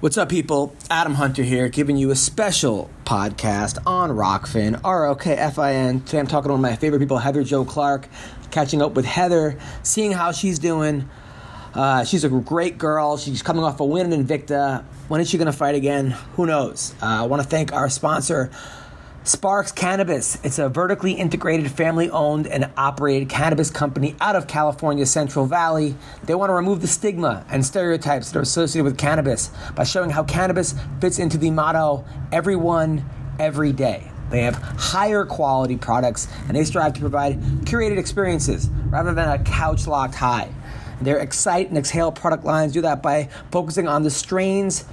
What's up, people? Adam Hunter here, giving you a special podcast on Rokfin, R O K F I N. Today I'm talking to one of my favorite people, Heather Jo Clark, catching up with Heather, seeing how she's doing. Uh, she's a great girl. She's coming off a win in Invicta. When is she going to fight again? Who knows? Uh, I want to thank our sponsor, Sparx Cannabis. It's a vertically integrated, family owned, and operated cannabis company out of California's Central Valley. They want to remove the stigma and stereotypes that are associated with cannabis by showing how cannabis fits into the motto everyone, every day. They have higher quality products and they strive to provide curated experiences rather than a couch locked high. Their Excite and Exhale product lines do that by focusing on the strains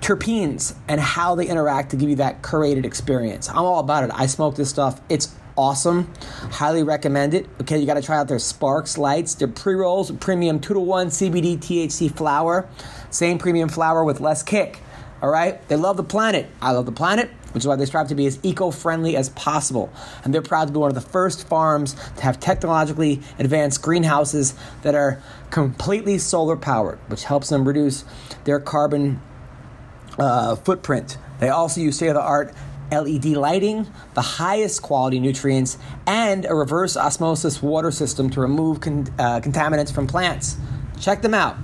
terpenes and how they interact to give you that curated experience. I'm all about it. I smoke this stuff. It's awesome. Highly recommend it. Okay, you got to try out their Sparx lights, their pre rolls, premium 2 to 1 CBD THC flower. Same premium flower with less kick. All right? They love the planet. I love the planet, which is why they strive to be as eco friendly as possible. And they're proud to be one of the first farms to have technologically advanced greenhouses that are completely solar powered, which helps them reduce their carbon uh, footprint. They also use state of the art LED lighting, the highest quality nutrients, and a reverse osmosis water system to remove con- uh, contaminants from plants. Check them out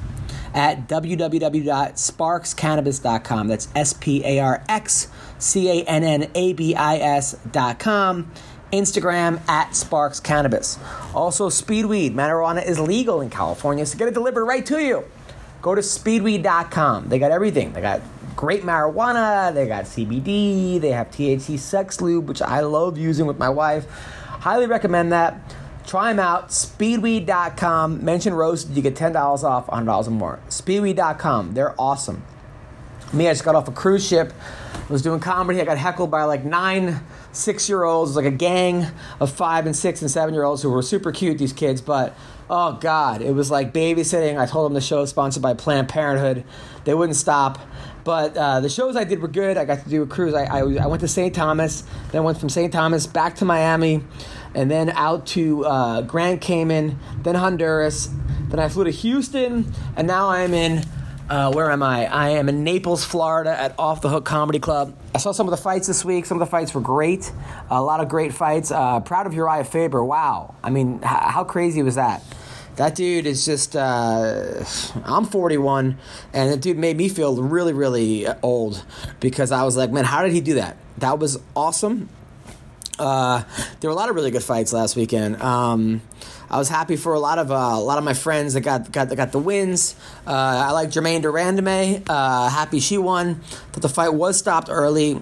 at www.sparxcannabis.com. That's S P A R X C A N N A B I S.com. Instagram at Sparx Cannabis. Also, Speedweed. Marijuana is legal in California, so get it delivered right to you. Go to speedweed.com. They got everything. They got great marijuana, they got CBD, they have THC sex lube, which I love using with my wife. Highly recommend that. Try them out. Speedweed.com. Mention roasted, you get $10 off, $100 or more. Speedweed.com. They're awesome. Me, I just got off a cruise ship. I was doing comedy. I got heckled by like nine six year olds, like a gang of five and six and seven year olds who were super cute, these kids, but oh God, it was like babysitting. I told them the show is sponsored by Planned Parenthood. They wouldn't stop. But uh, the shows I did were good. I got to do a cruise. I, I, I went to St. Thomas, then went from St. Thomas back to Miami, and then out to uh, Grand Cayman, then Honduras. Then I flew to Houston, and now I'm in. Uh, where am I? I am in Naples, Florida, at Off the Hook Comedy Club. I saw some of the fights this week. Some of the fights were great. A lot of great fights. Uh, proud of Urijah Faber. Wow. I mean, h- how crazy was that? That dude is just. Uh, I'm 41, and that dude made me feel really, really old because I was like, man, how did he do that? That was awesome. Uh, there were a lot of really good fights last weekend. Um, I was happy for a lot of uh, a lot of my friends that got got that got the wins. Uh, I like Germaine de Randamie. Uh, happy she won. But the fight was stopped early.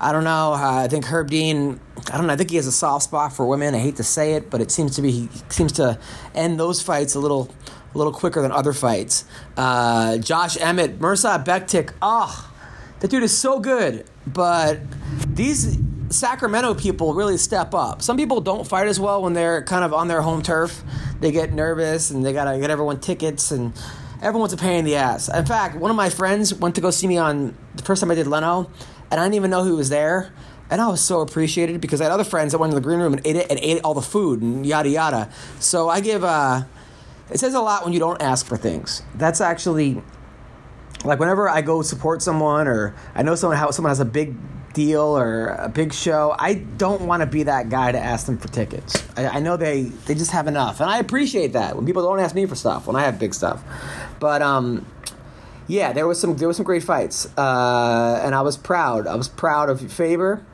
I don't know. Uh, I think Herb Dean. I don't know. I think he has a soft spot for women. I hate to say it, but it seems to be he seems to end those fights a little a little quicker than other fights. Uh, Josh Emmett, Mirsad Bektic. Ah, oh, that dude is so good. But these Sacramento people really step up. Some people don't fight as well when they're kind of on their home turf. They get nervous and they gotta get everyone tickets and everyone's a pain in the ass. In fact, one of my friends went to go see me on the first time I did Leno, and I didn't even know who was there. And I was so appreciated because I had other friends that went to the green room and ate it and ate all the food and yada yada. So I give uh it says a lot when you don't ask for things. That's actually like whenever I go support someone or I know someone someone has a big deal or a big show, I don't want to be that guy to ask them for tickets. I, I, know they they just have enough, and I appreciate that when people don't ask me for stuff when I have big stuff. But um, yeah, there was some there was some great fights, uh, and I was proud. I was proud of Faber.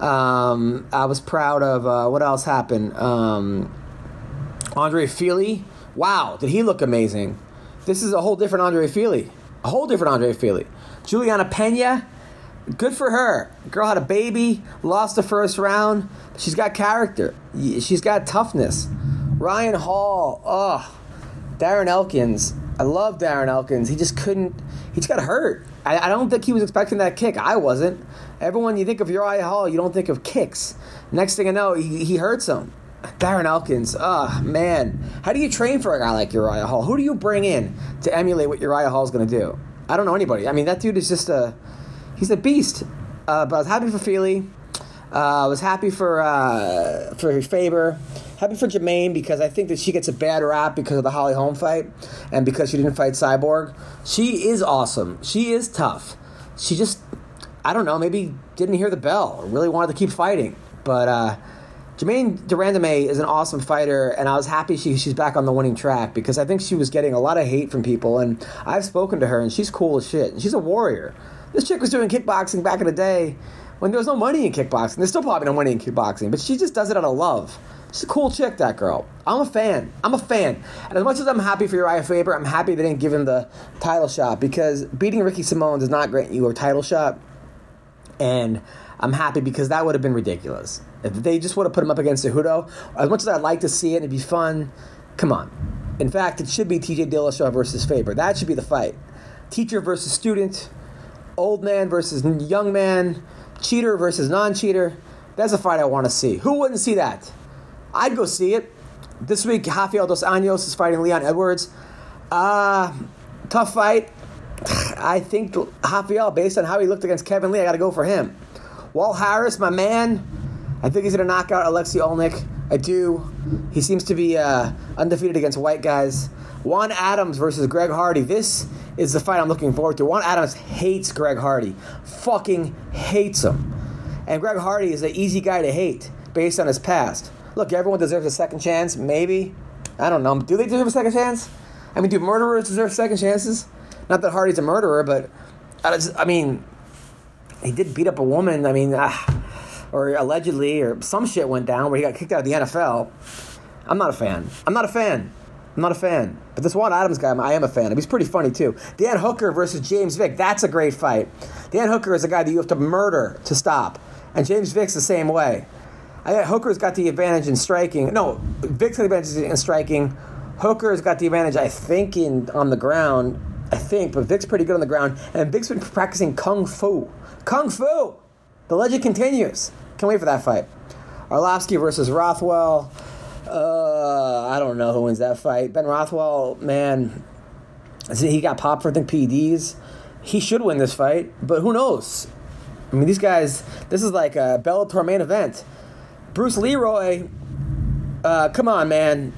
Um, I was proud of uh, what else happened. Um, Andre Fili. Wow, did he look amazing? This is a whole different Andre Fili. A whole different Andre Fili. Juliana Pena good for her. Girl had a baby, lost the first round. She's got character. She's got toughness. Ryan Hall, oh, Darren Elkins. I love Darren Elkins. He just couldn't. He just got hurt. I, I don't think he was expecting that kick. I wasn't. Everyone, you think of Uriah Hall, you don't think of kicks. Next thing I know, he, he hurts him. Darren Elkins, oh man, how do you train for a guy like Uriah Hall? Who do you bring in to emulate what Uriah Hall is going to do? I don't know anybody. I mean, that dude is just a he's a beast. Uh, but I was happy for Fili. Uh, I was happy for uh, for Faber. Happy for Germaine because I think that she gets a bad rap because of the Holly Holm fight and because she didn't fight Cyborg. She is awesome. She is tough. She just, I don't know, maybe didn't hear the bell or really wanted to keep fighting. But uh, Germaine de Randamie is an awesome fighter, and I was happy she, she's back on the winning track because I think she was getting a lot of hate from people. And I've spoken to her, and she's cool as shit. And she's a warrior. This chick was doing kickboxing back in the day when there was no money in kickboxing. There's still probably no money in kickboxing, but she just does it out of love. She's a cool chick, that girl. I'm a fan. I'm a fan. And as much as I'm happy for Urijah Faber, I'm happy they didn't give him the title shot because beating Ricky Simón does not grant you a title shot. And I'm happy because that would have been ridiculous. If they just would have put him up against Cejudo, as much as I'd like to see it it'd be fun, come on. In fact, it should be TJ Dillashaw versus Faber. That should be the fight. Teacher versus student, old man versus young man, cheater versus non-cheater. That's a fight I want to see. Who wouldn't see that? I'd go see it. This week, Rafael Dos Anjos is fighting Leon Edwards. Uh, tough fight. I think Rafael, based on how he looked against Kevin Lee, I got to go for him. Walt Harris, my man, I think he's going to knock out Alexei Oleinik. I do. He seems to be uh, undefeated against white guys. Juan Adams versus Greg Hardy. This is the fight I'm looking forward to. Juan Adams hates Greg Hardy. Fucking hates him. And Greg Hardy is an easy guy to hate based on his past look, everyone deserves a second chance. Maybe. I don't know. Do they deserve a second chance? I mean, do murderers deserve second chances? Not that Hardy's a murderer, but I, just, I mean, he did beat up a woman. I mean, uh, or allegedly, or some shit went down where he got kicked out of the NFL. I'm not a fan. I'm not a fan. I'm not a fan. But this Juan Adams guy, I am a fan of. He's pretty funny too. Dan Hooker versus James Vick. That's a great fight. Dan Hooker is a guy that you have to murder to stop. And James Vick's the same way. I, Hooker's got the advantage in striking. No, Vick's got the advantage in striking. Hooker's got the advantage, I think, in on the ground. I think, but Vick's pretty good on the ground, and Vick's been practicing kung fu. Kung fu. The legend continues. Can't wait for that fight. Arlovsky versus Rothwell. Uh, I don't know who wins that fight. Ben Rothwell, man, he got popped for the PDs. He should win this fight, but who knows? I mean, these guys. This is like a Bellator main event. Bruce Leroy, uh, come on, man.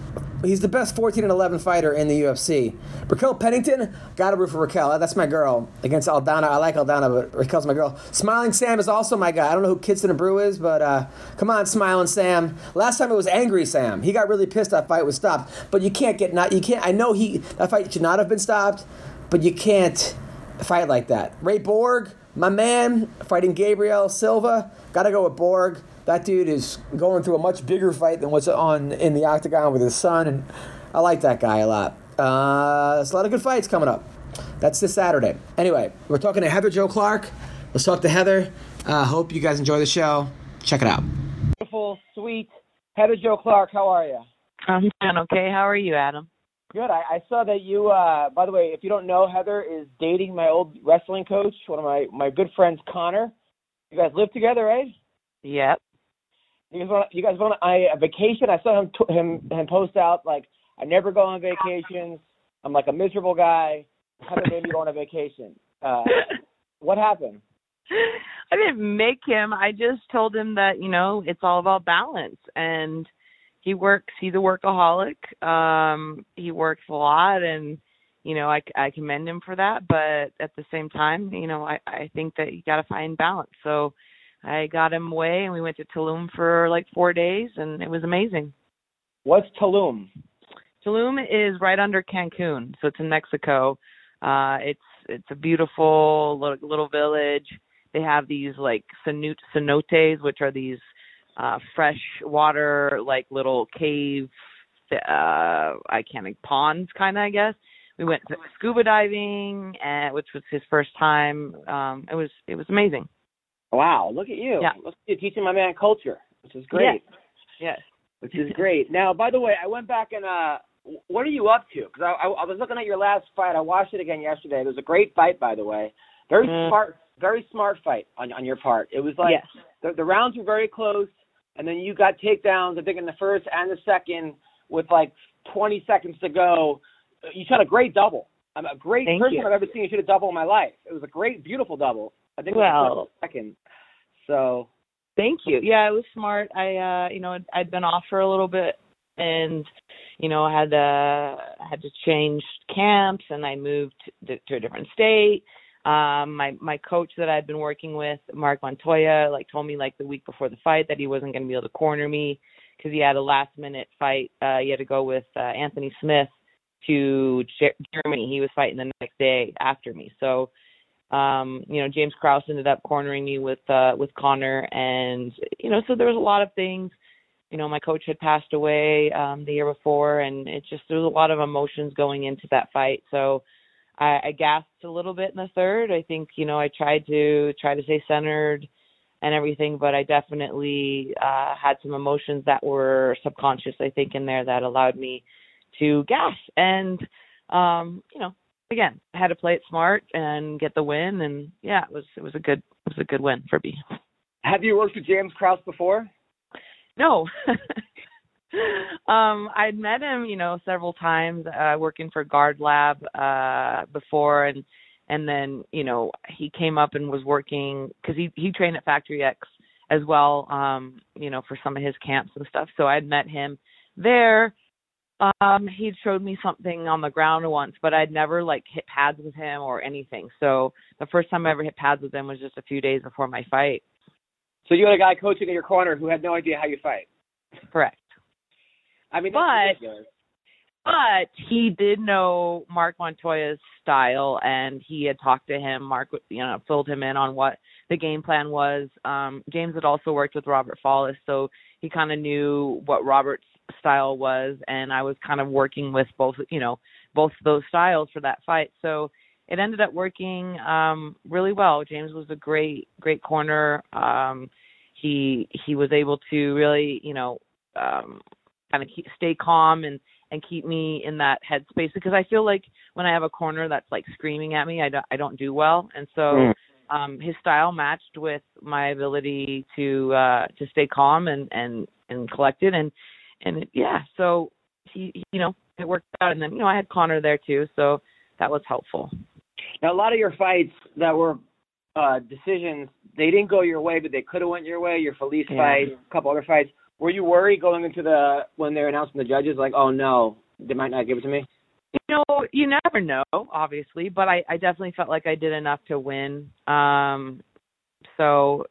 He's the best 14 and 11 fighter in the UFC. Raquel Pennington, gotta root for Raquel. That's my girl. Against Aldana, I like Aldana, but Raquel's my girl. Smiling Sam is also my guy. I don't know who Klidson Abreu is, but uh, come on, Smiling Sam. Last time it was Angry Sam. He got really pissed that fight was stopped. But you can't get not. You can't. I know he that fight should not have been stopped, but you can't fight like that. Ray Borg, my man, fighting Gabriel Silva. Gotta go with Borg that dude is going through a much bigger fight than what's on in the octagon with his son, and I like that guy a lot. Uh, there's a lot of good fights coming up. That's this Saturday. Anyway, we're talking to Heather Jo Clark. Let's talk to Heather. Uh, hope you guys enjoy the show. Check it out. Beautiful, sweet Heather Jo Clark. How are you? I'm doing okay. How are you, Adam? Good. I, I saw that you. Uh, by the way, if you don't know, Heather is dating my old wrestling coach, one of my my good friends, Connor. You guys live together, right? Yep. You guys want you guys want I, a vacation? I saw him t- him him post out like I never go on vacations. I'm like a miserable guy. How did maybe go on a vacation? Uh, what happened? I didn't make him. I just told him that you know it's all about balance, and he works. He's a workaholic. Um, he works a lot, and you know I I commend him for that. But at the same time, you know I I think that you got to find balance. So I got him away and we went to Tulum for like four days and it was amazing. What's Tulum? Tulum is right under Cancun, so it's in Mexico. Uh it's it's a beautiful little, little village. They have these like cenotes, which are these uh fresh water like little cave uh I can't like ponds kind of I guess. We went scuba diving, and, which was his first time. Um, it was it was amazing. Wow, look at you. Yeah. Look at you teaching my man culture, which is great. Yes. yes. Which is great. Now, by the way, I went back and uh what are you up to? Because I, I, I was looking at your last fight. I watched it again yesterday. It was a great fight, by the way. Very mm. smart, very smart fight on on your part. It was like yes. the, the rounds were very close, and then you got takedowns. I think in the first and the second with like 20 seconds to go. You shot a great double. I'm a great Thank person you. I've ever seen shoot a double in my life. It was a great, beautiful double. I think well, second. So Thank you. Yeah, it was smart. I uh you know, I'd been off for a little bit and you know, I had uh had to change camps and I moved to, to a different state. Um my my coach that I'd been working with, Marc Montoya, like told me like the week before the fight that he wasn't going to be able to corner me because he had a last minute fight. Uh he had to go with uh, Anthony Smith to Germany. He was fighting the next day after me. So um, you know, James Krause ended up cornering me with uh with Connor, and you know, so there was a lot of things. You know, my coach had passed away um the year before and it just there was a lot of emotions going into that fight. So I, I gasped a little bit in the third. I think, you know, I tried to try to stay centered and everything, but I definitely uh had some emotions that were subconscious, I think, in there that allowed me to gasp And um, you know, again, I had to play it smart and get the win and yeah, it was it was a good it was a good win for me. Have you worked with James Krause before? No. um I'd met him, you know, several times uh working for GuardLab uh before and and then, you know, he came up and was working cuz he he trained at Factory X as well um, you know, for some of his camps and stuff. So I'd met him there um, he showed me something on the ground once, but I'd never like hit pads with him or anything. So the first time I ever hit pads with him was just a few days before my fight. So you had a guy coaching in your corner who had no idea how you fight. Correct. I mean, but but he did know Marc Montoya's style, and he had talked to him. Mark, you know, filled him in on what the game plan was. Um, James had also worked with Robert Follis, so he kind of knew what Robert's style was and I was kind of working with both you know both those styles for that fight. So it ended up working um really well. James was a great great corner. Um he he was able to really you know um kind of keep, stay calm and and keep me in that headspace because I feel like when I have a corner that's like screaming at me I don't I don't do well. And so mm. um his style matched with my ability to uh to stay calm and and and collected. And and it, yeah, so he, you know, it worked out. And then, you know, I had Connor there too, so that was helpful. Now, a lot of your fights that were uh decisions, they didn't go your way, but they could have went your way. Your Felice yeah. fight, a couple other fights. Were you worried going into the when they're announcing the judges, like, oh no, they might not give it to me? You know, you never know, obviously, but I, I definitely felt like I did enough to win. Um, so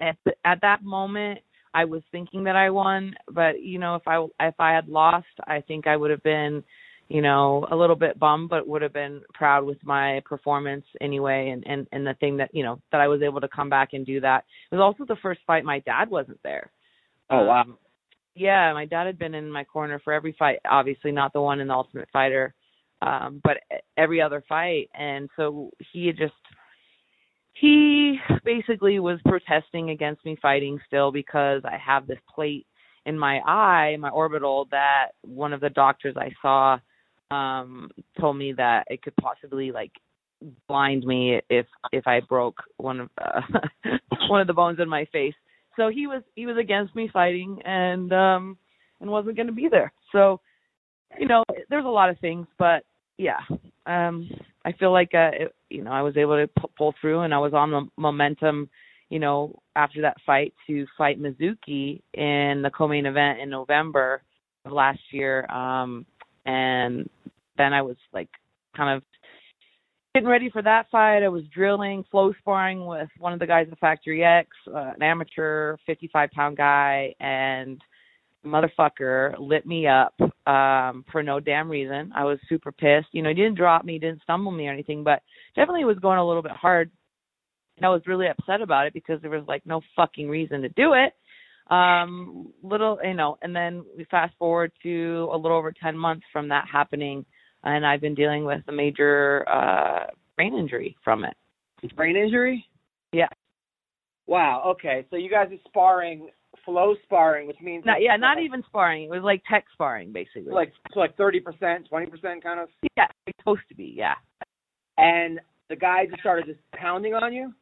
at the, at that moment, I was thinking that I won, but you know, if I if I had lost, I think I would have been, you know, a little bit bummed, but would have been proud with my performance anyway, and and and the thing that you know that I was able to come back and do that. It was also the first fight my dad wasn't there. Oh wow. Um, yeah, my dad had been in my corner for every fight. Obviously, not the one in the Ultimate Fighter, um, but every other fight, and so he had just he basically was protesting against me fighting still because I have this plate in my eye, my orbital, that one of the doctors I saw um told me that it could possibly like blind me if if I broke one of uh, one of the bones in my face. So he was he was against me fighting and um and wasn't going to be there. So you know, there's a lot of things, but yeah, um, I feel like uh, it, you know I was able to pull through, and I was on the momentum, you know, after that fight to fight Mizuki in the co-main event in November of last year, um, and then I was like kind of getting ready for that fight. I was drilling, flow sparring with one of the guys at Factory X, uh, an amateur 55 pound guy, and motherfucker lit me up um for no damn reason. I was super pissed. You know, he didn't drop me, didn't stumble me or anything, but definitely was going a little bit hard. And I was really upset about it because there was like no fucking reason to do it. Um little, you know, and then we fast forward to a little over 10 months from that happening and I've been dealing with a major uh brain injury from it. Brain injury? Yeah. Wow. Okay. So you guys are sparring flow sparring, which means Not, yeah, not like, even sparring. It was like tech sparring, basically. like so like thirty percent, twenty percent kind of. yeah, it's supposed to be. Yeah, And the guy just started just pounding on you.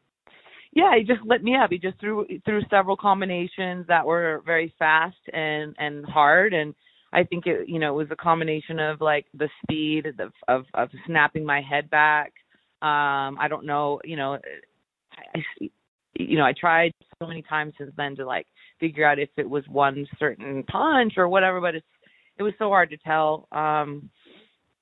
yeah. He just lit me up. He just threw threw several combinations that were very fast and and hard. And I think it, you know, it was a combination of like the speed of of, of snapping my head back. Um, I don't know, you know, I, I you know, I tried so many times since then to like figure out if it was one certain punch or whatever, but it's it was so hard to tell. Um,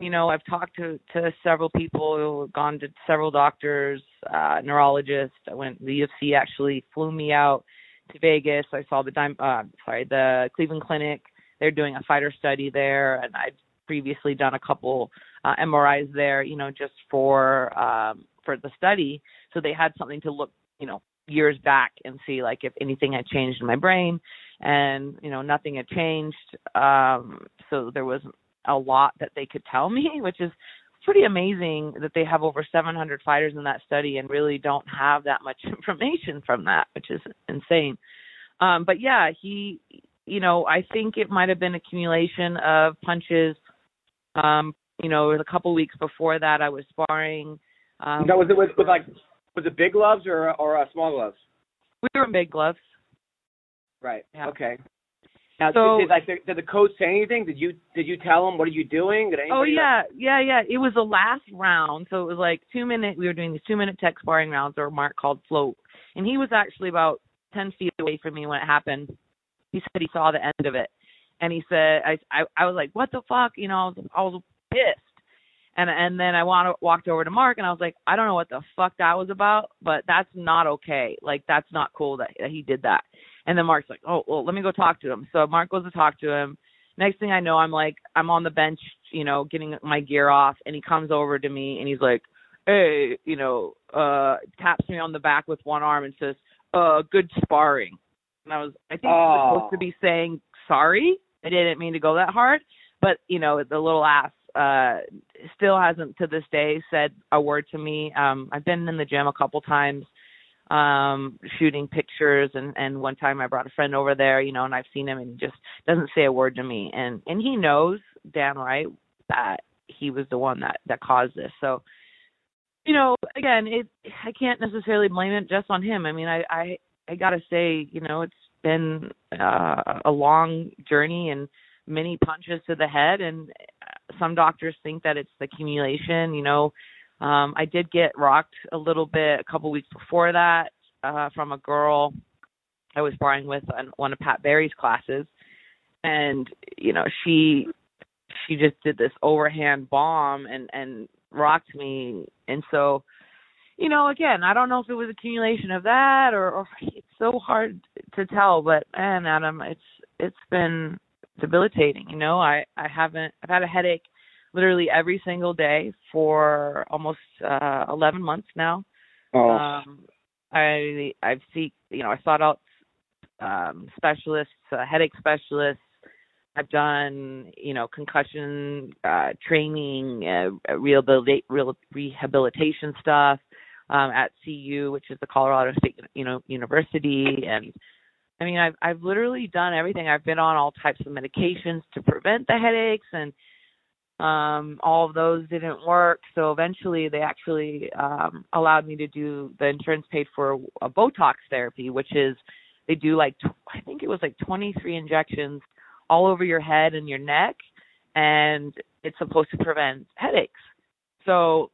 you know, I've talked to to several people, gone to several doctors, uh, neurologists. I went. The UFC actually flew me out to Vegas. I saw the dime. Uh, sorry, the Cleveland Clinic. They're doing a fighter study there, and I'd previously done a couple uh, MRIs there. You know, just for um, for the study, so they had something to look. You know, years back and see like if anything had changed in my brain, and you know, nothing had changed. Um, so there was a lot that they could tell me, which is pretty amazing that they have over 700 fighters in that study and really don't have that much information from that, which is insane. Um, but yeah, he, you know, I think it might have been accumulation of punches. Um, you know, a couple weeks before that, I was sparring. Um, now was it with, with like was it big gloves or or uh, small gloves? we were in big gloves. Right. Yeah. Okay. Now, So- did, like did, did the coach say anything? Did you did you tell him what are you doing? Did Oh yeah, yeah, yeah. It was the last round, so it was like two minute. We were doing these two minute tech sparring rounds, or Mark called float, and he was actually about ten feet away from me when it happened. He said he saw the end of it, and he said, I, I, I was like, what the fuck, you know, I was, I was pissed, and and then I want walked over to Mark, and I was like, I don't know what the fuck that was about, but that's not okay. Like that's not cool that, that he did that. And then Mark's like, oh well, let me go talk to him. So Mark goes to talk to him next thing I know, I'm like, I'm on the bench, you know, getting my gear off, and he comes over to me and he's like, hey, you know, uh, taps me on the back with one arm and says, uh, good sparring. And I was, I think he was Oh. supposed to be saying sorry. I didn't mean to go that hard, but you know, the little ass uh still hasn't to this day said a word to me. Um I've been in the gym a couple times um shooting pictures and and one time I brought a friend over there, you know, and I've seen him and he just doesn't say a word to me and and he knows damn right that he was the one that that caused this. So you know, again, it I can't necessarily blame it just on him. I mean, I I I got to say, you know, it's been uh, a long journey and many punches to the head and some doctors think that it's the accumulation, you know, um, I did get rocked a little bit a couple weeks before that uh, from a girl I was sparring with on one of Pat Barry's classes, and you know she she just did this overhand bomb and and rocked me, and so you know again I don't know if it was accumulation of that or, or it's so hard to tell, but man Adam, it's it's been debilitating. You know I I haven't I've had a headache literally every single day for almost uh 11 months now. Oh. Um I I've seek you know I sought out um specialists, uh, headache specialists. I've done you know concussion uh training, uh, rehabilitate real, rehabilitation stuff um at CU, which is the Colorado State you know University and I mean I've I've literally done everything. I've been on all types of medications to prevent the headaches and um all of those didn't work. So eventually they actually um allowed me to do the insurance paid for a botox therapy which is they do like tw- i think it was like 23 injections all over your head and your neck and it's supposed to prevent headaches. So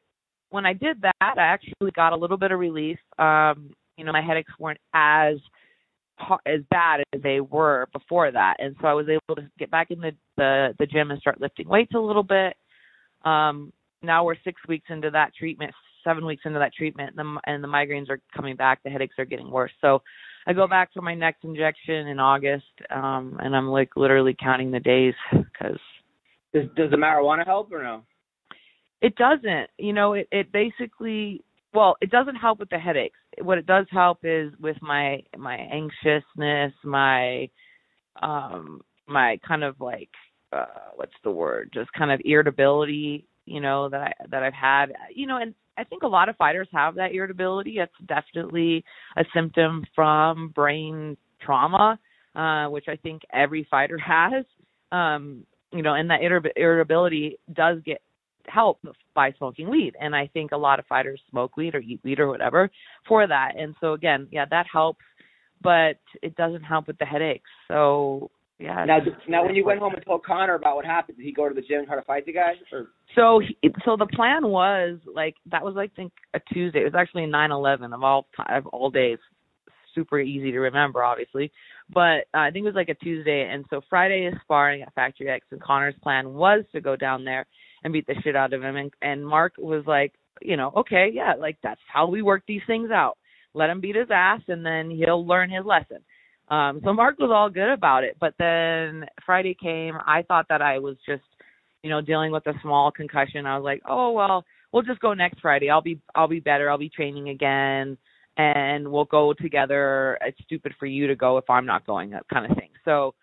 when i did that i actually got a little bit of relief. Um you know my headaches weren't as as bad as they were before that. And so i was able to get back in the the, the gym and start lifting weights a little bit. Um now we're six weeks into that treatment seven weeks into that treatment and the, and the migraines are coming back. The headaches are getting worse. So i go back for my next injection in august um and i'm like literally counting the days because Does does the marijuana help or no? it doesn't. You know it it basically well it doesn't help with the headaches. What it does help is with my my anxiousness my um my kind of like uh what's the word? Just kind of irritability you know that i that i've had. You know and i think a lot of fighters have that irritability. It's definitely a symptom from brain trauma uh, which I think every fighter has. Um, you know, and that irritability does get help by smoking weed. And I think a lot of fighters smoke weed or eat weed or whatever for that. And so again, yeah, that helps, but it doesn't help with the headaches. So yeah. Now, now, when you went home and told Connor about what happened, did he go to the gym and try to fight the guy? Or? So, he, so the plan was like that was I think a Tuesday. It was actually nine eleven of all of all days. Super easy to remember, obviously, but uh, I think it was like a Tuesday, and so Friday is sparring at Factory X, and Connor's plan was to go down there and beat the shit out of him, and and Mark was like, you know, okay, yeah, like that's how we work these things out. Let him beat his ass, and then he'll learn his lesson um, so Mark was all good about it. But then Friday came. I thought that I was just, you know, dealing with a small concussion. I was like, oh well, we'll just go next Friday. I'll be I'll be better. I'll be training again, and we'll go together. It's stupid for you to go if I'm not going, that kind of thing. So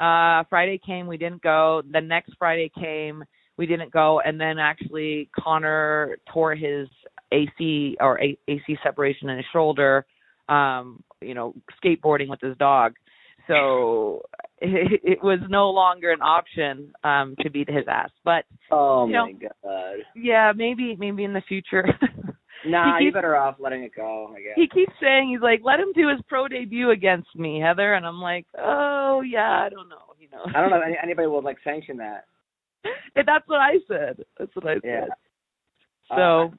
uh Friday came, we didn't go. The next Friday came, we didn't go, and then actually Connor tore his AC or A- AC separation in his shoulder um, you know, skateboarding with his dog. So it, it was no longer an option um to beat his ass. But oh you my know, god. Yeah, maybe maybe in the future. nah, keeps, you better off letting it go, I guess. He keeps saying he's like, let him do his pro debut against me, Heather, and I'm like, oh yeah, I don't know, you know. I don't know if any, anybody will like sanction that. And that's what I said. That's what I said. Yeah. So. Uh,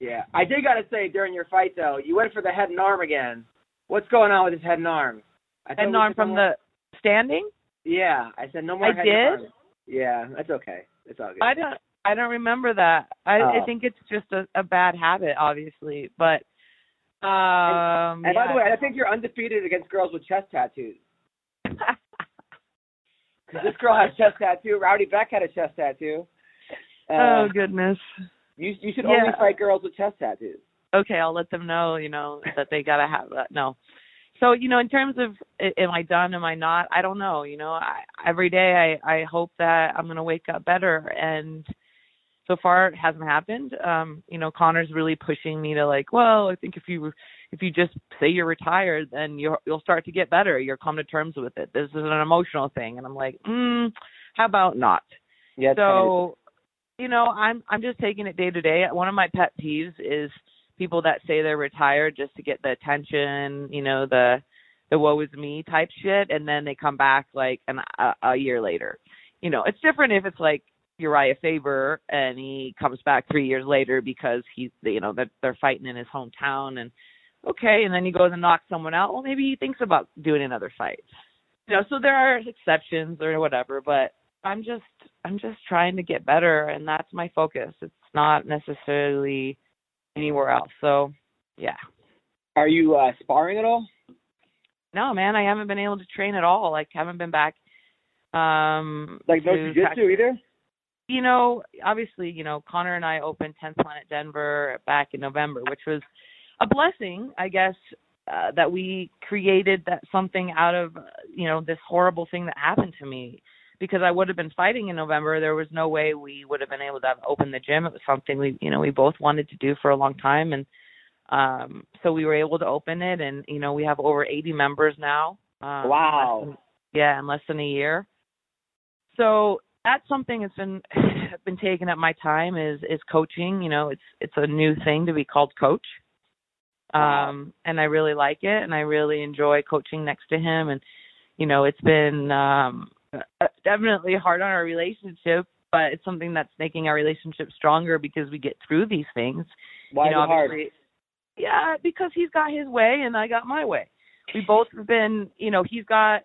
yeah, I did gotta say during your fight though, you went for the head and arm again. What's going on with his head and arm? I head and arm from more... the standing. Yeah, I said no more. I head did. And arm. Yeah, that's okay. It's all good. I don't. I don't remember that. I, oh. I think it's just a, a bad habit, obviously. But um. And, and yeah. by the way, I think you're undefeated against girls with chest tattoos. This girl has chest tattoo. Rowdy Bec had a chest tattoo. Uh, oh goodness. You you should Yeah. only fight girls with chest tattoos. okay, I'll let them know, you know, that they gotta have that. No. So, you know, in terms of a- am I done, am I not? I don't know. You know, I, every day I I hope that I'm gonna wake up better, and so far it hasn't happened. Um, you know, Connor's really pushing me to like, well, I think if you if you just say you're retired, then you'll you'll start to get better. You'll come to terms with it. This is an emotional thing, and I'm like, mm, how about not? Yeah. so you know i'm i'm just taking it day to day one of my pet peeves is people that say they're retired just to get the attention you know the the woe is me type shit and then they come back like an a, a year later you know it's different if it's like Urijah Faber and he comes back 3 years later because he's you know that they're fighting in his hometown and okay and then he goes and knocks someone out well maybe he thinks about doing another fight you know so there are exceptions or whatever but I'm just I'm just trying to get better and that's my focus. It's not necessarily anywhere else. So, yeah. Are you uh sparring at all? No, man, I haven't been able to train at all. Like haven't been back um Like no to jujitsu either? you know, obviously, you know, Connor and I opened 10th Planet Denver back in November, which was a blessing, I guess, uh, that we created that something out of, uh, you know, this horrible thing that happened to me because I would have been fighting in November. There was no way we would have been able to have opened the gym. It was something we, you know, we both wanted to do for a long time, and um, so we were able to open it. And you know, we have over 80 members now. Um, Wow. in than- yeah, in less than a year. So that's something that's been been taking up my time is is coaching. You know, it's it's a new thing to be called coach. Wow. Um and I really like it and I really enjoy coaching next to him and you know, it's been um uh, definitely hard on our relationship, but it's something that's making our relationship stronger because we get through these things. Why you know, hard? Yeah, because he's got his way and I got my way. We both have been, you know, he's got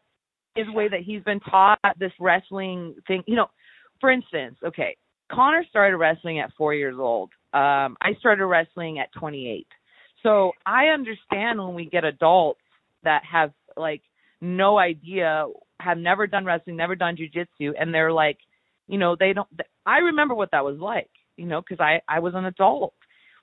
his way that he's been taught this wrestling thing. You know, for instance, okay, Connor started wrestling at four years old. Um, I started wrestling at 28. So I understand when we get adults that have like no idea, have never done wrestling, never done jujitsu, and they're like, you know, they don't. I remember what that was like, you know, because I I was an adult.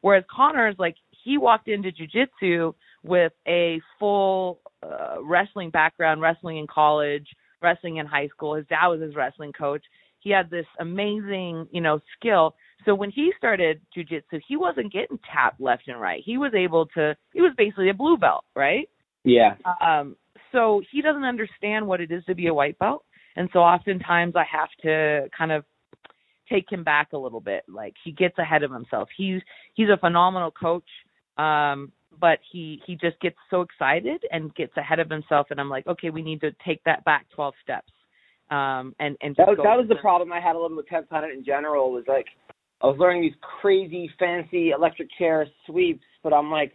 Whereas Connor is like he walked into jujitsu with a full uh, wrestling background, wrestling in college, wrestling in high school. His dad was his wrestling coach. He had this amazing, you know, skill. So when he started jujitsu, he wasn't getting tapped left and right. He was able to. He was basically a blue belt, right? Yeah. Um, so he doesn't understand what it is to be a white belt. And so oftentimes I have to kind of take him back a little bit. Like he gets ahead of himself. He's he's a phenomenal coach. Um, but he he just gets so excited and gets ahead of himself and I'm like, okay, we need to take that back 12 steps. Um, and and that was that was the problem I had a little bit with 10th Planet in general was like I was learning these crazy fancy electric chair sweeps, but I'm like,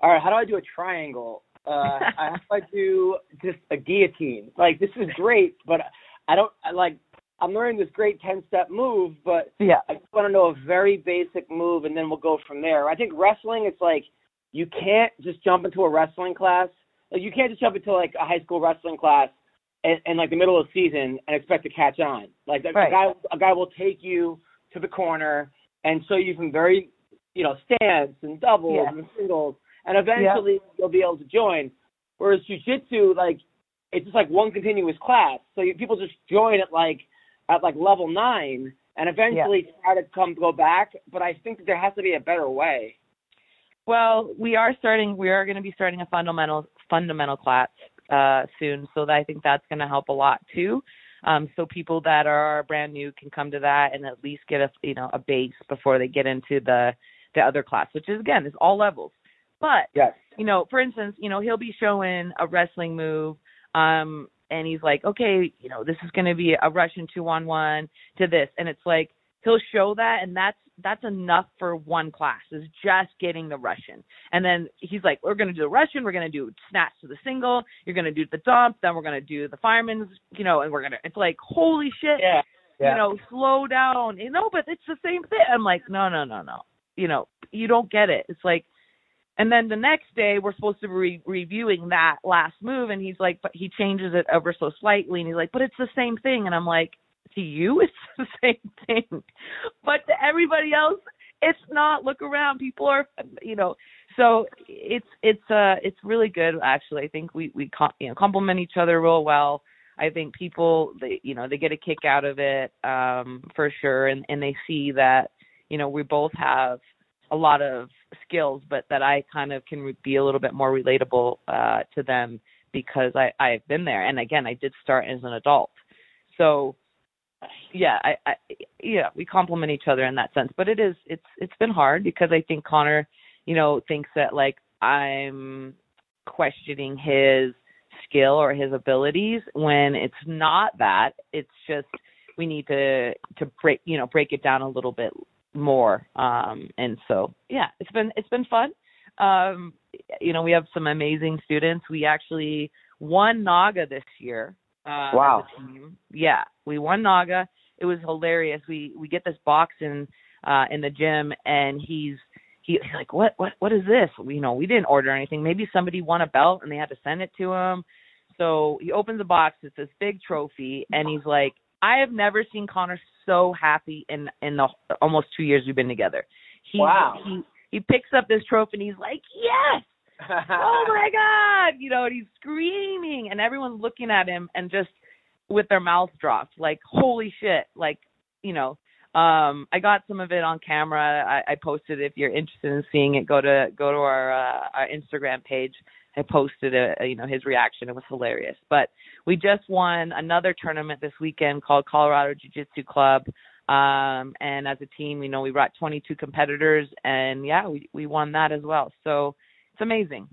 all right, how do I do a triangle? Uh, how do I do just a guillotine? Like this is great, but I don't I like. I'm learning this great 10 step move, but yeah, I just want to know a very basic move, and then we'll go from there. I think wrestling, it's like you can't just jump into a wrestling class. Like you can't just jump into like a high school wrestling class in, in like the middle of the season and expect to catch on. Like right. a guy, a guy will take you to the corner and show you some very, you know, stance and doubles yeah. and singles, and eventually yeah. you'll be able to join. Whereas jujitsu, like, it's just like one continuous class, so you, people just join at like at like level nine, and eventually yeah. try to come go back. But I think that there has to be a better way. Well, we are starting. We are going to be starting a fundamental fundamental class uh, soon, so that I think that's going to help a lot too. Um, so people that are brand new can come to that and at least get a you know a base before they get into the the other class, which is again is all levels. But yes. you know, for instance, you know he'll be showing a wrestling move, um, and he's like, okay, you know this is going to be a Russian two on one to this, and it's like he'll show that, and that's that's enough for one class is just getting the Russian. And then he's like, we're going to do the Russian, we're going to do snatch to the single, you're going to do the dump, then we're going to do the fireman's, you know, and we're going to, it's like, holy shit, yeah. Yeah. you know, slow down. You know, but it's the same thing. I'm like, no, no, no, no. You know, you don't get it. It's like, and then the next day we're supposed to be re- reviewing that last move, and he's like, but he changes it ever so slightly, and he's like, but it's the same thing, and I'm like, to you it's the same thing. But to everybody else it's not. Look around. People are you know so it's it's uh it's really good actually. I think we we you know complement each other real well. I think people they you know they get a kick out of it um for sure. And and they see that you know we both have a lot of skills but that i kind of can be a little bit more relatable uh to them because i i've been there. And again i did start as an adult. So yeah, I, I yeah, we complement each other in that sense. But it is it's it's been hard because I think Connor, you know, thinks that like I'm questioning his skill or his abilities when it's not that. It's just we need to to break you know break it down a little bit more. Um and so yeah, it's been it's been fun. Um you know, we have some amazing students. We actually won NAGA this year. Uh, wow. Yeah, we won NAGA. It was hilarious. We we get this box in uh in the gym and he's he, he's like, What what what is this? We, you know, we didn't order anything. Maybe somebody won a belt and they had to send it to him. So he opens the box, it's this big trophy, and he's like, I have never seen Connor so happy in in the almost two years we've been together. He wow. he he picks up this trophy and he's like, Yes oh my god. You know and he's screaming and everyone's looking at him and just with their mouth dropped like holy shit. Like you know um i got some of it on camera. I, I posted if you're interested in seeing it go to go to our uh, our instagram page. I posted a, a, you know his reaction. It was hilarious. But we just won another tournament this weekend called colorado jiu-jitsu club. Um and as a team you know we brought 22 competitors and yeah we we won that as well. So it's amazing.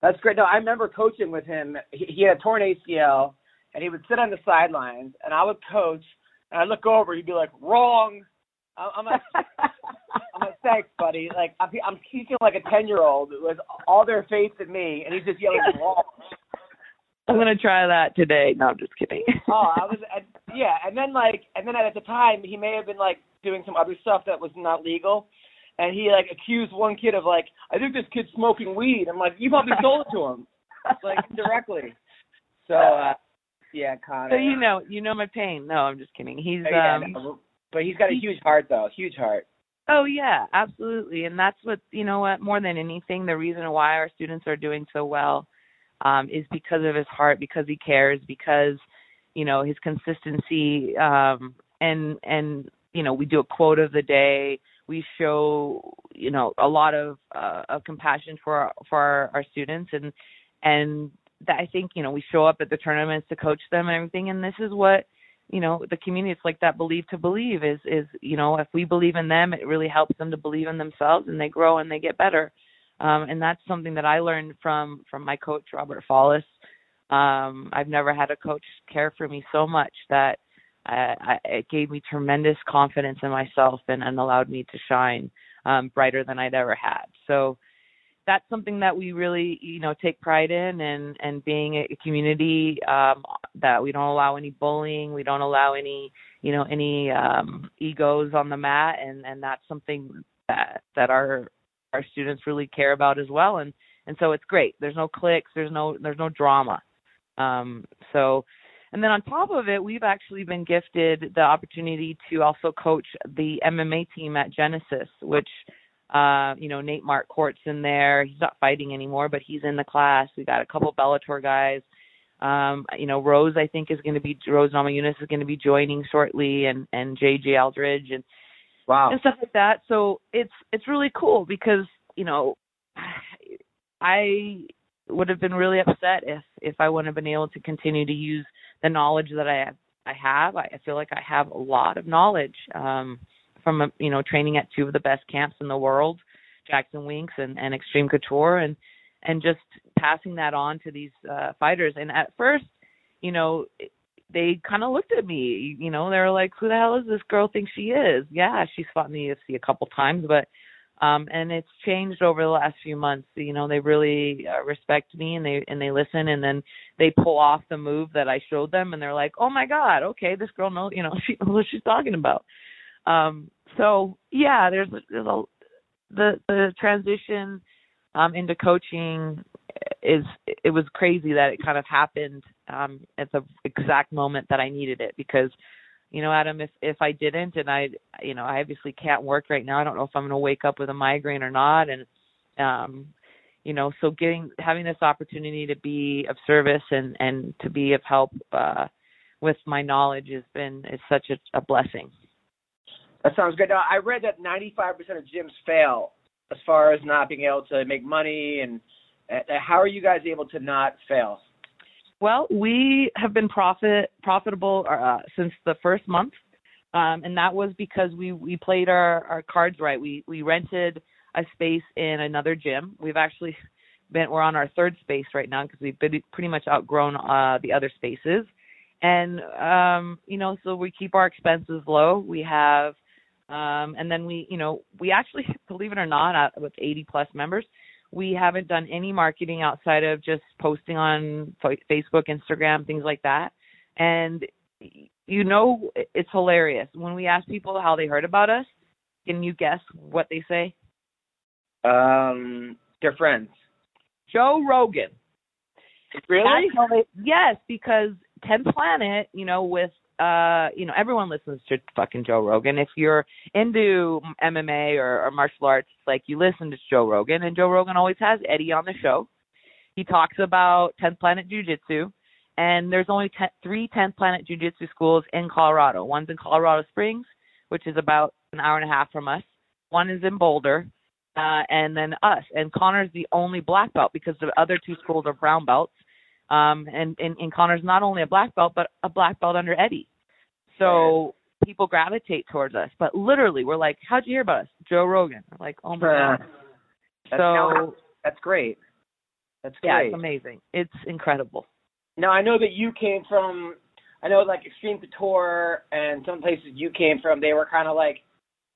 That's great. No, I remember coaching with him. He, he had a torn ACL, and he would sit on the sidelines, and I would coach, and I'd look over, he'd be like, "Wrong." I'm like, I'm like, thanks, buddy. Like I'm, I'm teaching like a ten year old with all their faith in me, and he's just yelling wrong. I'm gonna try that today. No, I'm just kidding. oh, I was, and, yeah, and then like, and then at the time, he may have been like doing some other stuff that was not legal, and he like accused one kid of like, I think this kid's smoking weed. I'm like, you probably sold it to him, like directly. So uh yeah, Connor. So you know, you know my pain. No, I'm just kidding. He's yeah, um, no, but he's got a huge heart though, huge heart. Oh yeah, absolutely. And that's what you know what more than anything, the reason why our students are doing so well um is because of his heart, because he cares, because you know his consistency um and and you know we do a quote of the day we show you know a lot of uh, of compassion for our, for our, our students and and that I think you know we show up at the tournaments to coach them and everything, and this is what you know the community. It's like that believe to believe is is you know if we believe in them, it really helps them to believe in themselves, and they grow and they get better. Um, and that's something that I learned from from my coach Robert Follis Um, I've never had a coach care for me so much that I, I, it gave me tremendous confidence in myself and, and allowed me to shine um, brighter than I'd ever had. So that's something that we really you know take pride in and and being a community um that we don't allow any bullying we don't allow any you know any um egos on the mat and and that's something that that our our students really care about as well. And and so it's great. There's no clicks there's no there's no drama. Um so and then on top of it we've actually been gifted the opportunity to also coach the MMA team at Genesis which uh, you know, Nate Marquardt's in there. He's not fighting anymore, but he's in the class. We got a couple Bellator guys. Um, you know, Rose I think is going to be Rose Namajunas is going to be joining shortly, and and JJ Aldrich and wow and stuff like that. So it's it's really cool because you know, I would have been really upset if if I wouldn't have been able to continue to use the knowledge that I have. I have. I feel like I have a lot of knowledge. Um, from you know training at two of the best camps in the world, Jackson Winks and, and Extreme Couture, and and just passing that on to these uh, fighters. And at first, you know, they kind of looked at me. You know, they were like, "Who the hell is this girl? Think she is? Yeah, she's fought in the UFC a couple times, but." Um, and it's changed over the last few months. You know, they really uh, respect me and they and they listen, and then they pull off the move that I showed them, and they're like, "Oh my God, okay, this girl knows, you know, she knows what she's talking about." Um, so yeah, there's there's a the the transition um, into coaching is it was crazy that it kind of happened um, at the exact moment that I needed it because you know Adam if if I didn't and I you know I obviously can't work right now I don't know if I'm going to wake up with a migraine or not and um you know so getting having this opportunity to be of service and and to be of help uh with my knowledge has been is such a, a blessing that sounds good. Now, I read that 95% of gyms fail as far as not being able to make money, and uh, how are you guys able to not fail? Well, we have been profit profitable uh, since the first month, um, and that was because we we played our our cards right. We we rented a space in another gym. We've actually been we're on our third space right now because we've been pretty much outgrown uh, the other spaces, and um, you know so we keep our expenses low. We have um, and then we, you know, we actually, believe it or not, uh, with 80 plus members, we haven't done any marketing outside of just posting on Facebook, Instagram, things like that. And you know, it's hilarious when we ask people how they heard about us. Can you guess what they say? Um, their friends. Joe Rogan. Really? They, yes, because 10th Planet, you know, with uh, you know, everyone listens to fucking Joe Rogan. If you're into MMA or, or martial arts, like you listen to Joe Rogan, and Joe Rogan always has Eddie on the show. He talks about 10th Planet Jiu Jitsu, and there's only ten, three 10th Planet Jiu Jitsu schools in Colorado. One's in Colorado Springs, which is about an hour and a half from us. One is in Boulder, uh, and then us. And Connor's the only black belt because the other two schools are brown belts. Um, and, and, and Connor's not only a black belt, but a black belt under Eddie. So people gravitate towards us. But literally, we're like, "How'd you hear about us?" Joe Rogan. We're like, "Oh my god!" That's so that's great. That's great. Yeah, it's amazing. It's incredible. Now I know that you came from. I know like Extreme Couture and some places you came from. They were kind of like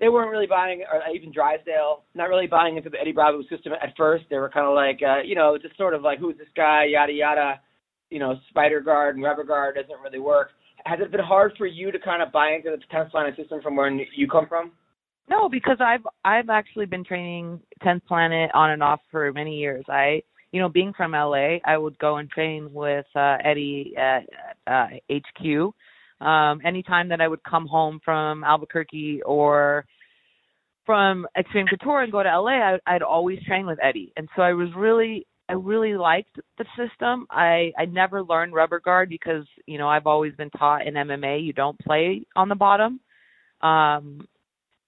they weren't really buying, or even Drysdale, not really buying into the Eddie Bravo system at first. They were kind of like, uh, you know, just sort of like, who's this guy, yada yada. You know, Spider Guard and Rubber Guard doesn't really work has it been hard for you to kind of buy into the 10th Planet system from where you come from? No, because I've I've actually been training 10th Planet on and off for many years. I you know, being from LA, I would go and train with uh, Eddie at uh, HQ. Um, anytime that I would come home from Albuquerque or from Extreme Couture and go to LA, I, I'd always train with Eddie, and so I was really I really liked the system. I I never learned rubber guard because you know I've always been taught in MMA you don't play on the bottom, um,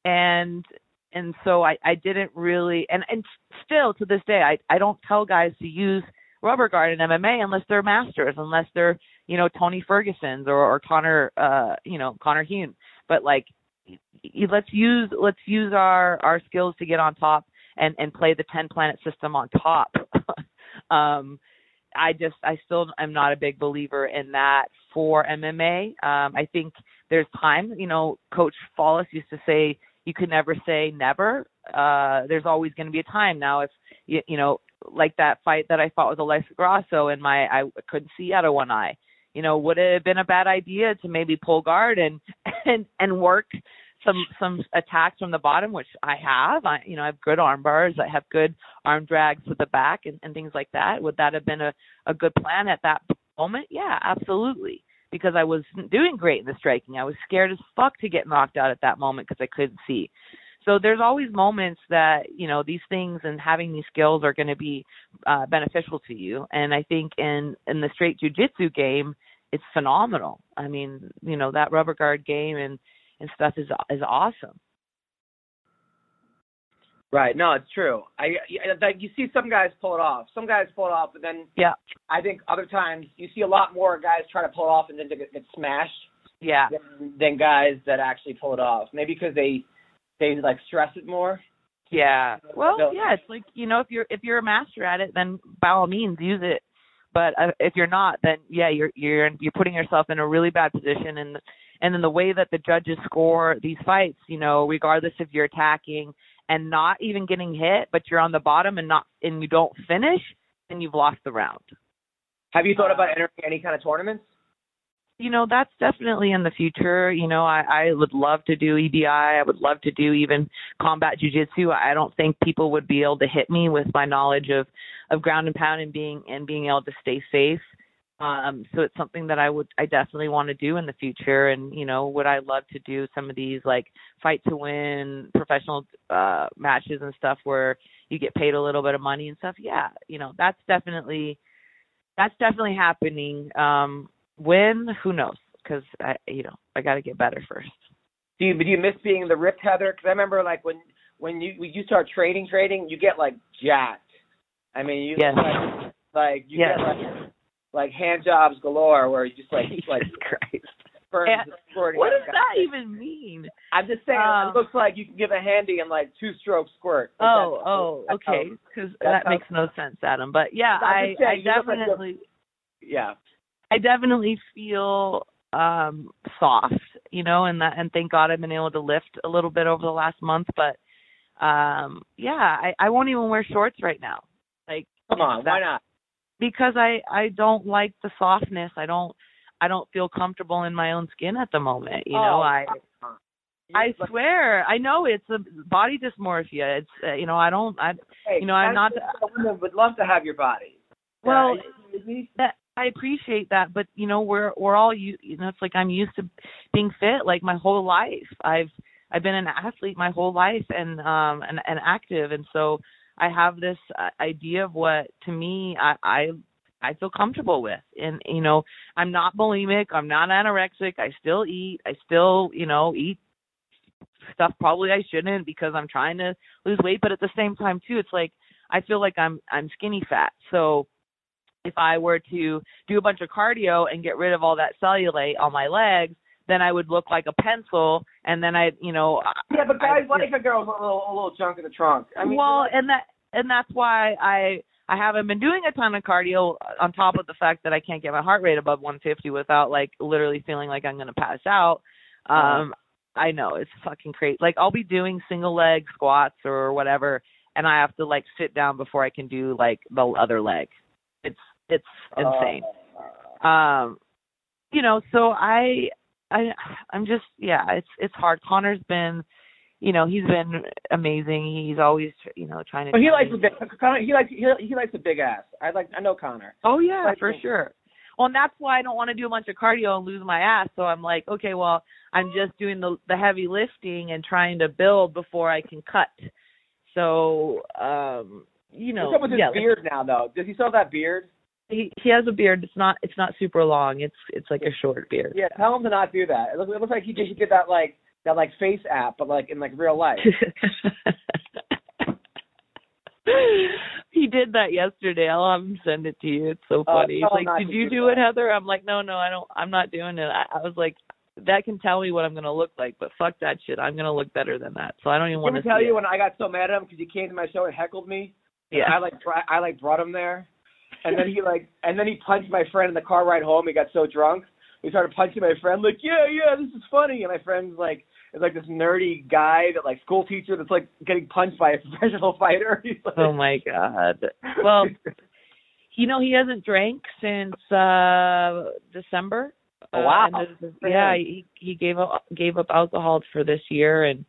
and and so I I didn't really and and still to this day I I don't tell guys to use rubber guard in MMA unless they're masters, unless they're you know Tony Ferguson's or, or Connor uh you know Connor Hume. But like let's use let's use our our skills to get on top and and play the 10th Planet system on top. um I just I still am not a big believer in that for MMA. Um I think there's time, you know, coach Follis used to say you could never say never. Uh there's always going to be a time. Now if you, you know like that fight that I fought with Alexa Grasso and my I couldn't see out of one eye. You know, would it have been a bad idea to maybe pull guard and and and work some some attacks from the bottom, which I have. I you know I have good arm bars. I have good arm drags with the back and, and things like that. Would that have been a a good plan at that moment? Yeah, absolutely. Because I was doing great in the striking. I was scared as fuck to get knocked out at that moment because I couldn't see. So there's always moments that you know these things and having these skills are going to be uh, beneficial to you. And I think in in the straight jujitsu game, it's phenomenal. I mean, you know that rubber guard game and and stuff is is awesome. Right. No, it's true. I like you see some guys pull it off. Some guys pull it off, but then yeah, I think other times you see a lot more guys try to pull it off and then get, get smashed. Yeah. Than, than guys that actually pull it off. Maybe because they they like stress it more. Yeah. Well, yeah. It's like you know, if you're if you're a master at it, then by all means use it. But uh, if you're not, then yeah, you're you're you're putting yourself in a really bad position, and and then the way that the judges score these fights, you know, regardless if you're attacking and not even getting hit, but you're on the bottom and not and you don't finish, then you've lost the round. Have you thought about entering any kind of tournaments? You know, that's definitely in the future. You know, I, I would love to do EBI. I would love to do even combat jujitsu. I don't think people would be able to hit me with my knowledge of of ground and pound and being and being able to stay safe. Um, so it's something that I would, I definitely want to do in the future. And, you know, would I love to do some of these like fight to win professional, uh, matches and stuff where you get paid a little bit of money and stuff? Yeah. You know, that's definitely, that's definitely happening. Um, when, who knows? Cause I, you know, I got to get better first. Do you, do you miss being the ripped Heather? Cause I remember like when, when you, when you start trading, trading, you get like jacked. I mean, you yes. like, like you yes. get like like hand jobs galore where you just like Jesus like Christ. burns Yeah. the squirting What does that even mean? I'm just saying Um, it looks like you can give a handy and like two stroke squirt. Oh, oh, okay. Because that how- makes no sense, Adam. But yeah, I, saying, I look like definitely, yeah. I definitely feel um soft, you know, and that, and thank God I've been able to lift a little bit over the last month. But um yeah, I, I won't even wear shorts right now, like Come on, why not? Because I I don't like the softness. I don't I don't feel comfortable in my own skin at the moment. You know, Oh, I. I swear, I know it's a body dysmorphia. It's uh, you know I don't I hey, you know, I'm not- Women would love to have your body. Well, Uh, that I appreciate that, but you know we're we're all you you know it's like I'm used to being fit like my whole life. I've I've been an athlete my whole life and um and and active, and so I have this uh, idea of what to me I I I feel comfortable with, and you know I'm not bulimic, I'm not anorexic. I still eat, I still you know eat stuff probably I shouldn't because I'm trying to lose weight, but at the same time too, it's like I feel like I'm I'm skinny fat, so if I were to do a bunch of cardio and get rid of all that cellulite on my legs, then I would look like a pencil, and then I, you know, yeah, but guys I, like a girl with a little, a little junk in the trunk. I mean, well, like- and that and that's why I I haven't been doing a ton of cardio on top of the fact that I can't get my heart rate above 150 without like literally feeling like I'm going to pass out. Um I know it's fucking crazy. Like I'll be doing single leg squats or whatever and I have to like sit down before I can do like the other leg. It's it's insane. Uh, um you know so i i i'm just yeah it's it's hard connor's been you know he's been amazing he's always you know trying to but he likes a big. Connor, he likes he, he likes a big ass. I like I know Connor. oh yeah like for him. sure well and that's why i don't want to do a bunch of cardio and lose my ass so i'm like okay well i'm just doing the the heavy lifting and trying to build before i can cut so um you know What's up with his yeah, beard now though? Does he still have that beard? He he has a beard it's not it's not super long it's it's like a short beard Yeah, tell him to not do that. It looks, it looks like he just he did that like that like face app, but like in like real life. he did that yesterday. I'll have him send it to you. It's so Oh, funny. tell He's like, "Did you do do it, Heather?" I'm like, "No, no, I don't. I'm not doing it." I, I was like, "That can tell me what I'm gonna look like, but fuck that shit. I'm gonna look better than that." So I don't even want to tell you it. when I got so mad at him because he came to my show and heckled me. Yeah. I like I like brought him there, and then he like and then he punched my friend in the car ride home. He got so drunk, he started punching my friend. Like, yeah, yeah, this is funny. And my friend's like, is like this nerdy guy that like school teacher that's like getting punched by a professional fighter. He's like, Oh my god. Well, you know he hasn't drank since uh December. Oh, Uh, wow. and this- yeah, he he gave up gave up alcohol for this year, and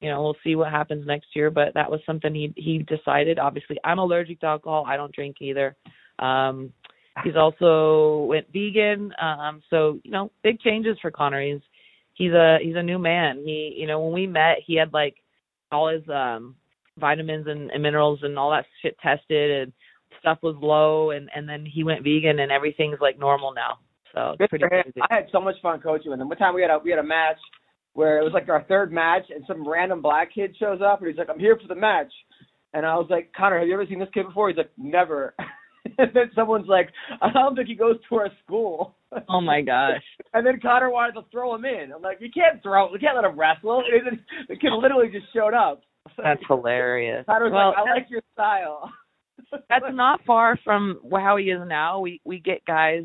you know we'll see what happens next year. But that was something he he decided. Obviously, I'm allergic to alcohol. I don't drink either. Um, he's also went vegan. Um, so you know, big changes for Connor. He's he's a he's a new man. He you know when we met, he had like all his um vitamins and, and minerals and all that shit tested and stuff was low and and then he went vegan and everything's like normal now so Good pretty crazy I had so much fun coaching with him. One time we had a we had a match where it was like our third match, and some random black kid shows up, and he's like, "I'm here for the match," and I was like, "Connor, have you ever seen this kid before?" He's like, "Never." and then someone's like, "I don't think he goes to our school." oh my gosh And then Connor wanted to throw him in. I'm like, you can't throw, you can't let him wrestle. And then the kid literally just showed up. that's hilarious Connor was well like, I like your style. that's not far from how he is now we we get guys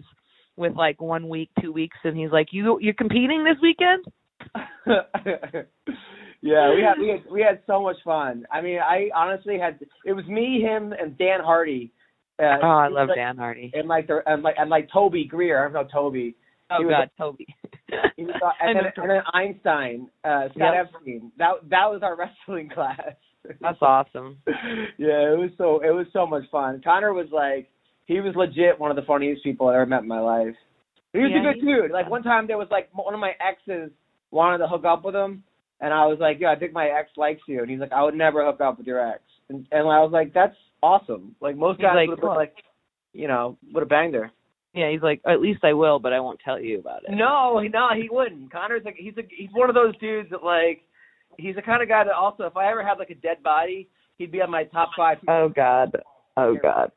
with like one week two weeks and he's like you you're competing this weekend yeah, we had we had we had so much fun. I mean, I honestly had it was me, him, and Dan Hardy. Uh, oh i love like, dan hardy And like the and like and like Toby Greer. I don't know Toby. oh was- god toby was, uh, and, then, and then Einstein, uh, Scott Yep. Epstein. That that was our wrestling class. that's awesome yeah, it was so it was so much fun. Connor was like he was legit one of the funniest people I ever met in my life. He was Yeah, a good dude. Like one time there was like one of my exes wanted to hook up with him and I was like, Yeah, I think my ex likes you and he's like, I would never hook up with your ex and and I was like, That's awesome. Like most guys like, would have been like you know, would have banged her. yeah he's like at least i will but i won't tell you about it No, no, he wouldn't. Connor's like he's a he's one of those dudes that like he's the kind of guy that also if I ever had like a dead body, he'd be on my top five. oh god oh god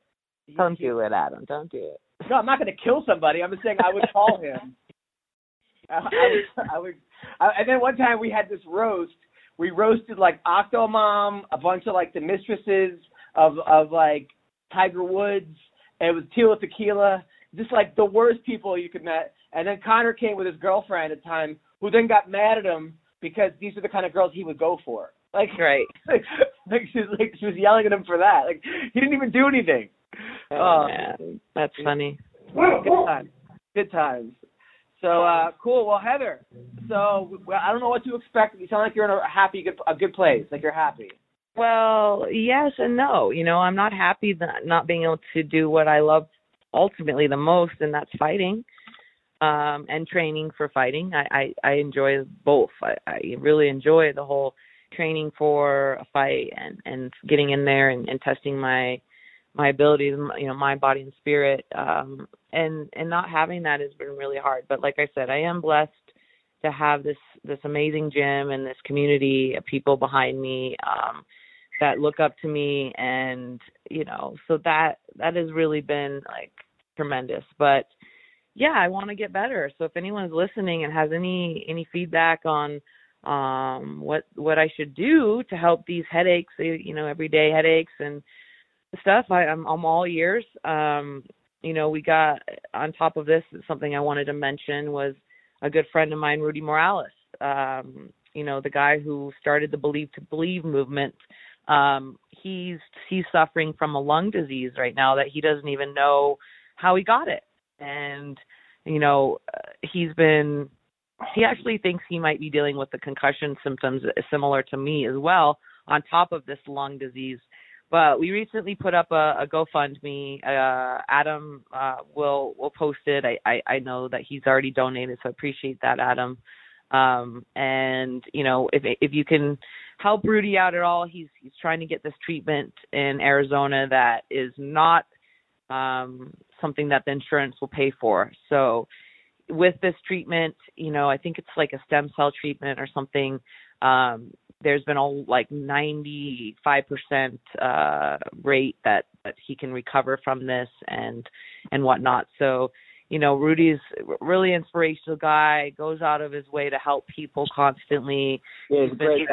Don't do it, Adam. Don't do it. No, I'm not going to kill somebody. I'm just saying I would call him. I, I would, I would, I, and then one time we had this roast. We roasted like Octomom, a bunch of like the mistresses of of like Tiger Woods. And it was Tila Tequila, just like the worst people you could met. And then Connor came with his girlfriend at the time, who then got mad at him because these are the kind of girls he would go for. Like, Right. like, like she was like she was yelling at him for that. Like he didn't even do anything. Oh, Uh, man. That's funny. Good times. Good times. So uh cool. Well, Heather. So well, I don't know what to expect. You sound like you're in a happy, good, a good place. Like you're happy. Well, yes and no. You know, I'm not happy that not being able to do what I love ultimately the most, and that's fighting um, and training for fighting. I, I, I enjoy both. I, I really enjoy the whole training for a fight and, and getting in there and, and testing my my abilities, you know, my body and spirit. Um, and and not having that has been really hard. But like I said, I am blessed to have this this amazing gym and this community of people behind me um that look up to me and you know so that that has really been like tremendous. But yeah i want to get better. So if anyone's listening and has any any feedback on um what what i should do to help these headaches eh, you know everyday headaches and stuff i i'm i'm all ears. Um you know we got on top of this something i wanted to mention was a good friend of mine, Rudy Morales. Um, you know, the guy who started the Believe to Believe movement. Um, he's he's suffering from a lung disease right now that he doesn't even know how he got it, and you know, uh, he's been. He actually thinks he might be dealing with the concussion symptoms similar to me as well, on top of this lung disease. But we recently put up a, a GoFundMe. Uh, Adam uh, will will post it. I, I I know that he's already donated, so I appreciate that, Adam. Um, and you know, if if you can help Rudy out at all, he's he's trying to get this treatment in Arizona that is not um, something that the insurance will pay for. So with this treatment, you know, I think it's like a stem cell treatment or something. Um, there's been a like 95% uh, rate that that he can recover from this and and whatnot. So you know, Rudy's really inspirational guy, goes out of his way to help people constantly. Yeah, he's.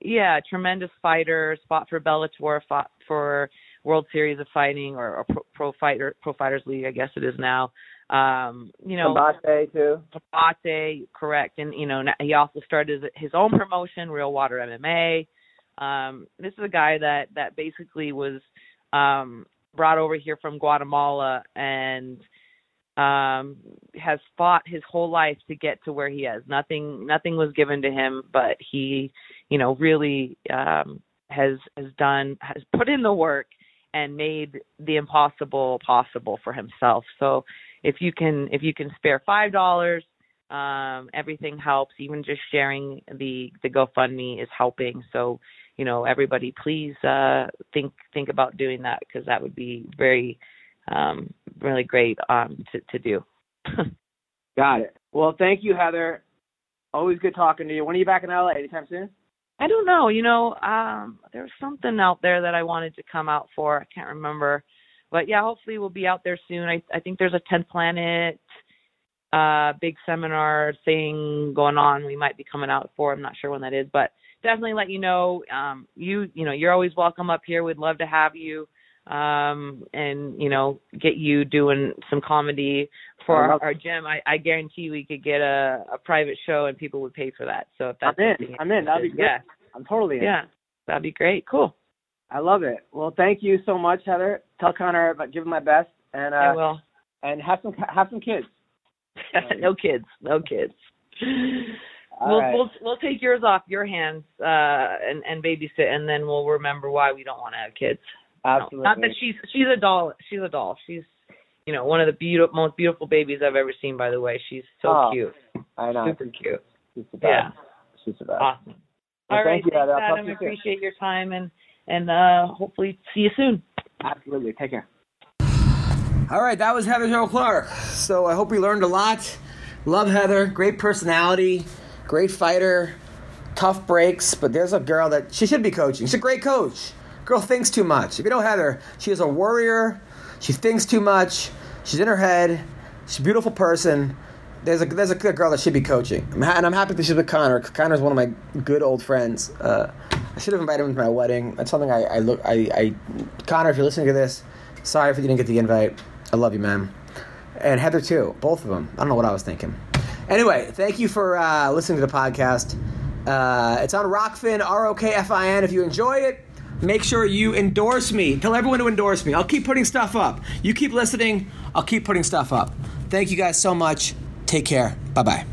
Yeah, tremendous fighter, fought for Bellator, fought for World Series of Fighting or, or Pro, Pro Fighter Pro Fighters League, I guess it is now. Um, you know, Combate too. Combate, correct. And you know, he also started his own promotion, Real Water MMA. Um, this is a guy that that basically was um brought over here from Guatemala and um has fought his whole life to get to where he is nothing nothing was given to him but he you know really um has has done has put in the work and made the impossible possible for himself so if you can if you can spare five dollars um everything helps even just sharing the the gofundme is helping so you know everybody please uh think think about doing that because that would be very um, really great um, to, to do. Got it. Well, thank you, Heather. Always good talking to you. When are you back in LA? Anytime soon? I don't know. You know, um, there's something out there that I wanted to come out for. I can't remember, but yeah, hopefully we'll be out there soon. I, I think there's a 10th Planet uh, big seminar thing going on. We might be coming out for. I'm not sure when that is, but definitely let you know. Um, you you know you're always welcome up here. We'd love to have you um and you know get you doing some comedy for our, our gym i i guarantee we could get a a private show and people would pay for that so if that's i'm in i'm in that'd be great yeah i'm totally in yeah that'd be great cool i love it well thank you so much heather tell connor about give him my best and uh I will. and have some have some kids no kids no kids we'll right. we'll we'll take yours off your hands uh and and babysit and then we'll remember why we don't want to have kids Absolutely. No, not that she's she's a doll. She's a doll. She's you know one of the beautiful most beautiful babies I've ever seen. By the way, she's so Oh, cute, I know. super cute. She's the best. Yeah, She's the best. awesome. Well, All right, thank you, Heather. thanks, I'll Adam. Appreciate your time and and uh hopefully see you soon. Absolutely. Take care. All right, that was Heather Jo Clark. So I hope we learned a lot. Love Heather, great personality, great fighter, tough breaks, but there's a girl that she should be coaching. She's a great coach. Girl thinks too much. If you know Heather, she is a warrior. She thinks too much. She's in her head. She's a beautiful person. There's a there's a good girl that should be coaching, and I'm happy that she's with Connor. Connor's one of my good old friends. Uh, I should have invited him to my wedding. That's something I, I look I, I Connor, if you're listening to this, sorry if you didn't get the invite. I love you, man, and Heather too. Both of them. I don't know what I was thinking. Anyway, thank you for uh, listening to the podcast. Uh, it's on Rokfin, R O K F I N. If you enjoy it, make sure you endorse me. Tell everyone to endorse me. I'll keep putting stuff up. You keep listening, I'll keep putting stuff up. Thank you guys so much. Take care. Bye bye.